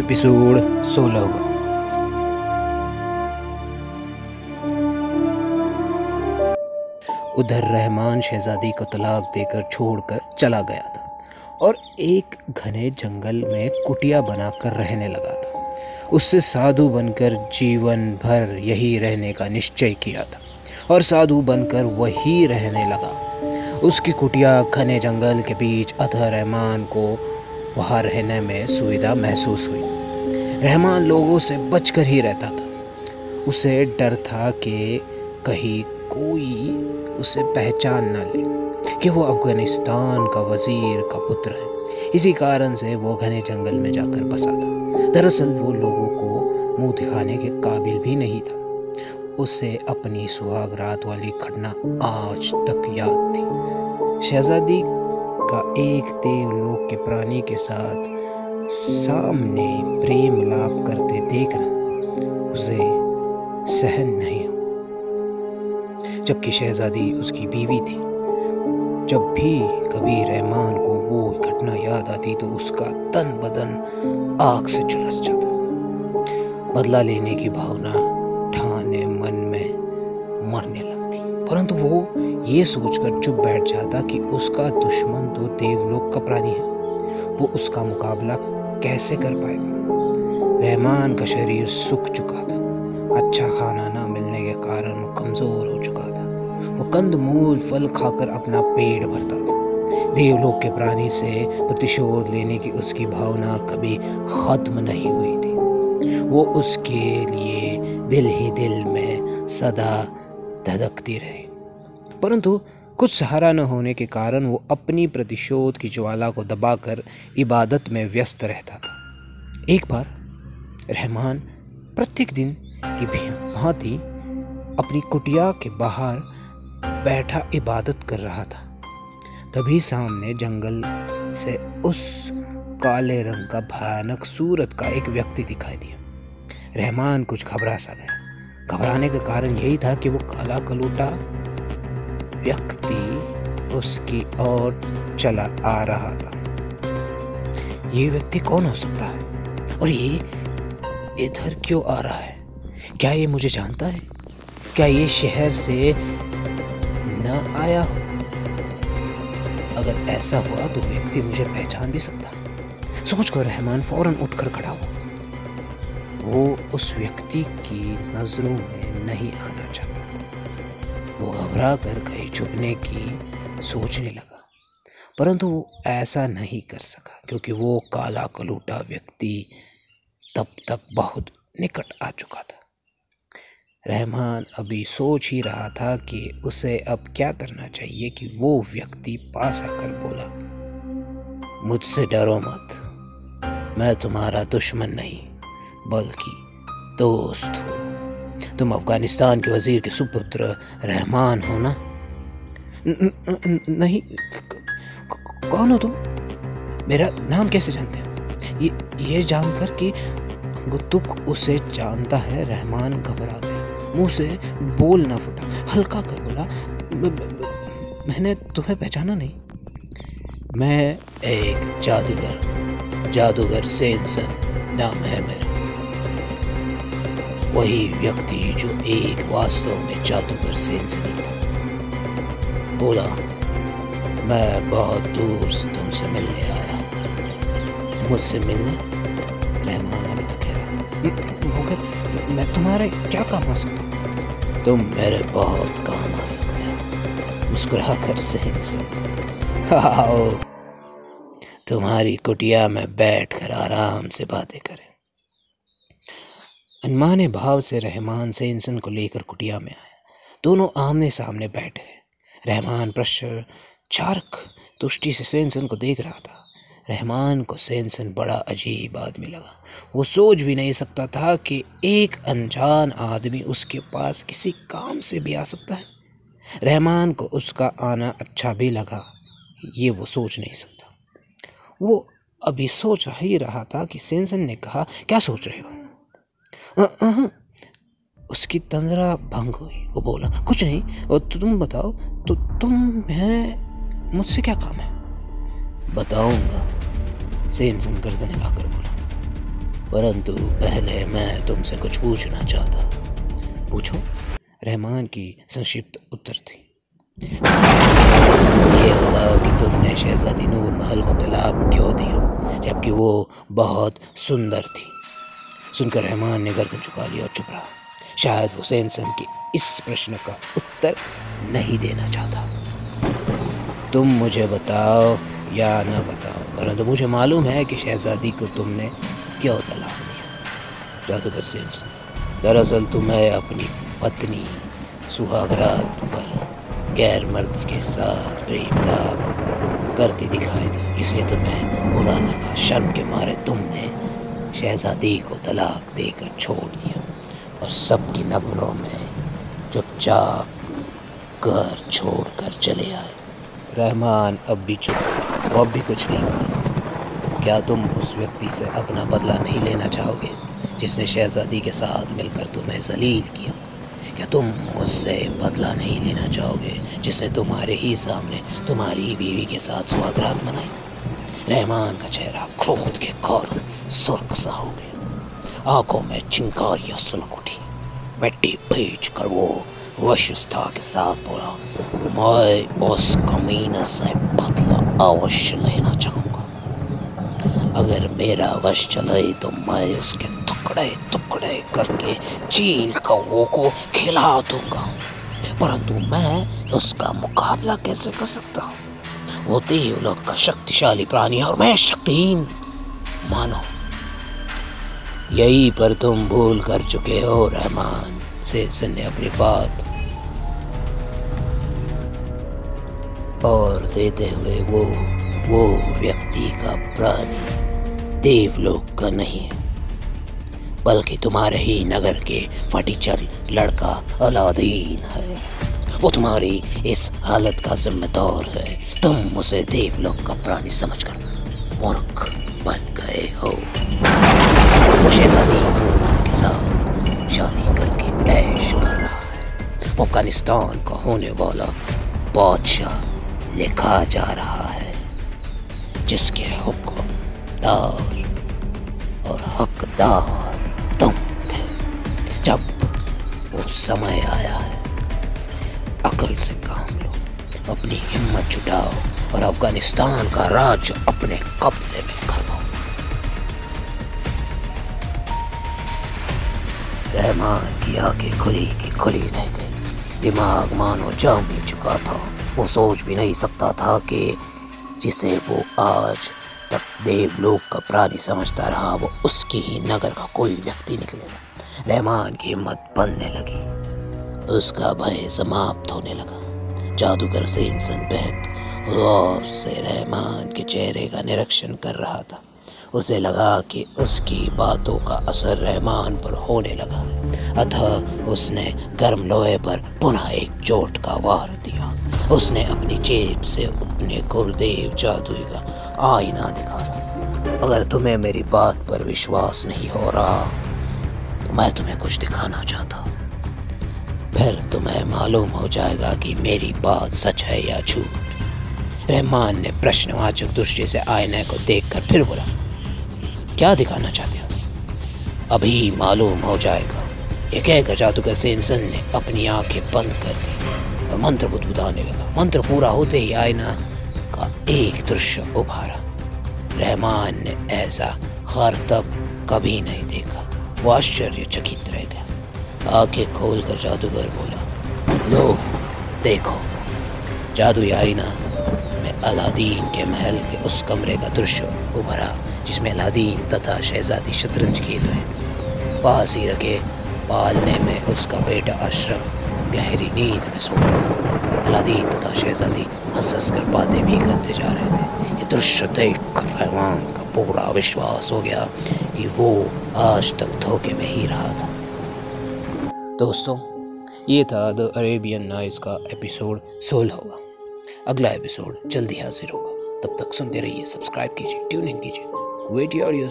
Episode सोलहवा उधर रहमान शहजादी को तलाक देकर छोड़कर चला गया था और एक घने जंगल में कुटिया बनाकर रहने लगा था। उससे साधु बनकर जीवन भर यही रहने का निश्चय किया था और साधु बनकर वही रहने लगा। उसकी कुटिया घने जंगल के बीच अतः रहमान को वहाँ रहने में सुविधा महसूस हुई। रहमान लोगों से बचकर ही रहता था। उसे डर था कि कहीं कोई उसे पहचान न ले कि वो अफ़गानिस्तान का वज़ीर का पुत्र है। इसी कारण से वो घने जंगल में जाकर बसा था। दरअसल वो लोगों को मुँह दिखाने के काबिल भी नहीं था। उसे अपनी सुहाग रात वाली घटना आज तक याद थी। शहजादी का एक देवलोक के प्राणी के साथ सामने प्रेम लाप करते देखना उसे सहन नहीं हो। जबकि शहजादी उसकी बीवी थी, जब भी कभी रहमान को वो घटना याद आती तो उसका तन बदन आग से झुलस जाता। बदला लेने की भावना ठाने मन में मरने लगती। परंतु वो ये सोचकर चुप बैठ जाता कि उसका दुश्मन तो देवलोक का प्राणी है। वो उसका मुकाबला कैसे कर पाएगा? रहमान का शरीर सूख चुका था। अच्छा खाना ना मिलने के कारण वो कमज़ोर हो चुका था। वो कंद मूल फल खाकर अपना पेट भरता था। देवलोक के प्राणी से प्रतिशोध लेने की उसकी भावना कभी खत्म नहीं हुई थी। वो उसके लिए दिल ही दिल में सदा धधकती रही। परंतु कुछ सहारा न होने के कारण वो अपनी प्रतिशोध की ज्वाला को दबाकर इबादत में व्यस्त रहता था। एक बार रहमान प्रत्येक दिन की भांति अपनी कुटिया के बाहर बैठा इबादत कर रहा था। तभी सामने जंगल से उस काले रंग का भयानक सूरत का एक व्यक्ति दिखाई दिया। रहमान कुछ घबरा सा गया। घबराने का कारण यही था कि वो काला कलूटा व्यक्ति उसकी ओर चला आ रहा था। ये व्यक्ति कौन हो सकता है? और ये इधर क्यों आ रहा है? क्या ये मुझे जानता है? क्या ये शहर से न आया हो? अगर ऐसा हुआ तो व्यक्ति मुझे पहचान भी सकता है। सोचकर रहमान फ़ौरन उठकर खड़ा हुआ। वो उस व्यक्ति की नज़रों में नहीं आना चाहता। वो घबरा कर कहीं छुपने की सोचने लगा। परंतु वो ऐसा नहीं कर सका, क्योंकि वो काला कलूटा व्यक्ति तब तक बहुत निकट आ चुका था। रहमान अभी सोच ही रहा था कि उसे अब क्या करना चाहिए कि वो व्यक्ति पास आकर बोला, मुझसे डरो मत, मैं तुम्हारा दुश्मन नहीं, बल्कि दोस्त हूँ। तुम अफ़गानिस्तान के वज़ीर के सुपुत्र रहमान हो ना? नहीं कौन हो तुम? मेरा नाम कैसे जानते हो? ये ये जानकर कि गुत्तुक उसे जानता है, रहमान घबरा गया। मुँह से बोल ना फुटा। हल्का कर बोला मैंने तुम्हें पहचाना नहीं। मैं एक जादूगर जादूगर सेंसन नाम है मेरा। वही व्यक्ति जो एक वास्तव में जादूगर सेंसनी था। बोला मैं बहुत दूर से तुमसे मिलने आया मुझसे मिलने रहमान अभी तो कह रहा मगर मैं तुम्हारे क्या काम आ सकता तुम मेरे बहुत काम आ सकते हो। मुस्कुरा कर सेंसन आओ तुम्हारी कुटिया में बैठ कर आराम से बातें करें। अनमाने भाव से रहमान सेंसन को लेकर कुटिया में आया। दोनों आमने सामने बैठे। रहमान प्रश्न, चारक तुष्टि से सेंसन को देख रहा था। रहमान को सेंसन बड़ा अजीब आदमी लगा। वो सोच भी नहीं सकता था कि एक अनजान आदमी उसके पास किसी काम से भी आ सकता है। रहमान को उसका आना अच्छा भी लगा, ये वो सोच नहीं सकता। वो अभी सोच ही रहा था कि सेंसन ने कहा, क्या सोच रहे हो? उसकी तंद्रा भंग हुई। वो बोला, कुछ नहीं और तुम बताओ तो तुम है, मुझसे क्या काम है? बताऊँगा सेन सन गर्दन हिलाकर बोला। परंतु पहले मैं तुमसे कुछ पूछना चाहता पूछो। रहमान की संक्षिप्त उत्तर थी। ये बताओ कि तुमने शहजादी नूर महल को तलाक क्यों दिया, जबकि वो बहुत सुंदर थी? सुनकर रहमान ने गर्दन चुका लिया और चुप रहा। शायद हुसैन सन के इस प्रश्न का उत्तर नहीं देना चाहता। तुम मुझे बताओ या न बताओ, परंतु मुझे मालूम है कि शहजादी को तुमने क्यों तलाक दिया। जादूगर सेन सन दरअसल तुम्हें अपनी पत्नी सुहागरात पर गैर मर्द के साथ प्रेम लाभ करती दिखाई दी, इसलिए तुम्हें बुरा लगा, शर्म के मारे तुमने शहजादी को तलाक देकर छोड़ दिया और सबकी नबरों में चुपचाप घर छोड़ कर चले आए। रहमान अब भी चुप वो अब भी कुछ नहीं बोला। क्या तुम उस व्यक्ति से अपना बदला नहीं लेना चाहोगे, जिसने शहजादी के साथ मिलकर तुम्हें जलील किया? क्या तुम उससे बदला नहीं लेना चाहोगे, जिसने तुम्हारे ही सामने तुम्हारी बीवी के साथ स्वागत मनाई? रहमान का चेहरा क्रोध के कारण सुर्ख सा हो गया। आँखों में चिंगारियाँ सुलग उठी। मिट्टी भेज कर वो वशिष्ठा के साथ बोला, मैं उस कमीने से बदला अवश्य लेना चाहूँगा। अगर मेरा वश चले तो मैं उसके टुकड़े टुकड़े करके चील कौओं को खिला दूँगा। परंतु मैं उसका मुकाबला कैसे कर सकता हूँ? वो देवलोक का शक्तिशाली प्राणी और मैं शक्तिहीन। मानो, यही पर तुम भूल कर चुके हो, रहमान। सेंसन ने अपनी बात और देते हुए वो वो व्यक्ति का प्राणी देवलोक का नहीं, बल्कि तुम्हारे ही नगर के फटीचर लड़का अलादीन है। वो तुम्हारी इस हालत का जिम्मेदार है। तुम उसे देवलोक का प्राणी समझकर मूर्ख बन गए हो। वो शहजादी के साथ शादी करके ऐश कर रहा है। वो अफ़गानिस्तान का होने वाला बादशाह लिखा जा रहा है, जिसके हुक्मदार और हकदार तुम थे। जब वो समय आया है अकल से काम लो, अपनी हिम्मत जुटाओ और अफ़गानिस्तान का राज अपने कब्जे में कर लो रहमान की आँखें खुली की खुली रह गई। दिमाग मानो जम ही चुका था। वो सोच भी नहीं सकता था कि जिसे वो आज तक देवलोक का प्राणी समझता रहा, वो उसकी ही नगर का कोई व्यक्ति निकलेगा। रहमान की हिम्मत बनने लगी। उसका भय समाप्त होने लगा। जादूगर से इंसान बेहद गौर से रहमान के चेहरे का निरीक्षण कर रहा था। उसे लगा कि उसकी बातों का असर रहमान पर होने लगा अतः उसने गर्म लोहे पर पुनः एक चोट का वार दिया। उसने अपनी जेब से अपने गुरुदेव जादुई का आईना दिखाया। अगर तुम्हें मेरी बात पर विश्वास नहीं हो रहा तो मैं तुम्हें कुछ दिखाना चाहता फिर तुम्हें मालूम हो जाएगा कि मेरी बात सच है या झूठ। रहमान ने प्रश्नवाचक दृष्टि से आईने को देखकर फिर बोला, क्या दिखाना चाहते हो? अभी मालूम हो जाएगा। ये कहकर जादूगर सेंसन ने अपनी आँखें बंद कर दी और मंत्र बुदबुदाने लगा। मंत्र पूरा होते ही आईना का एक दृश्य उभारा। रहमान ने ऐसा हर तब कभी नहीं देखा। वो आश्चर्यचकित रह गया। आँखें खोल कर जादूगर बोला, लो, देखो जादू आईना में अलादीन के महल के उस कमरे का दृश्य उभरा, जिसमें अलादीन तथा शहजादी शतरंज खेल रहे पास ही रखे, पालने में उसका बेटा अशरफ गहरी नींद में सो रहा अलादीन तथा शहजादी हंस हंस कर बातें भी करते जा रहे थे। ये दृश्य देख रहमान का पूरा विश्वास हो गया कि वो आज तक धोखे में ही रहा था। दोस्तों, ये था द अरेबियन नाइस का एपिसोड सोलह होगा। अगला एपिसोड जल्दी हाजिर होगा। तब तक सुनते रहिए सब्सक्राइब कीजिए ट्यून इन कीजिए। Wait your your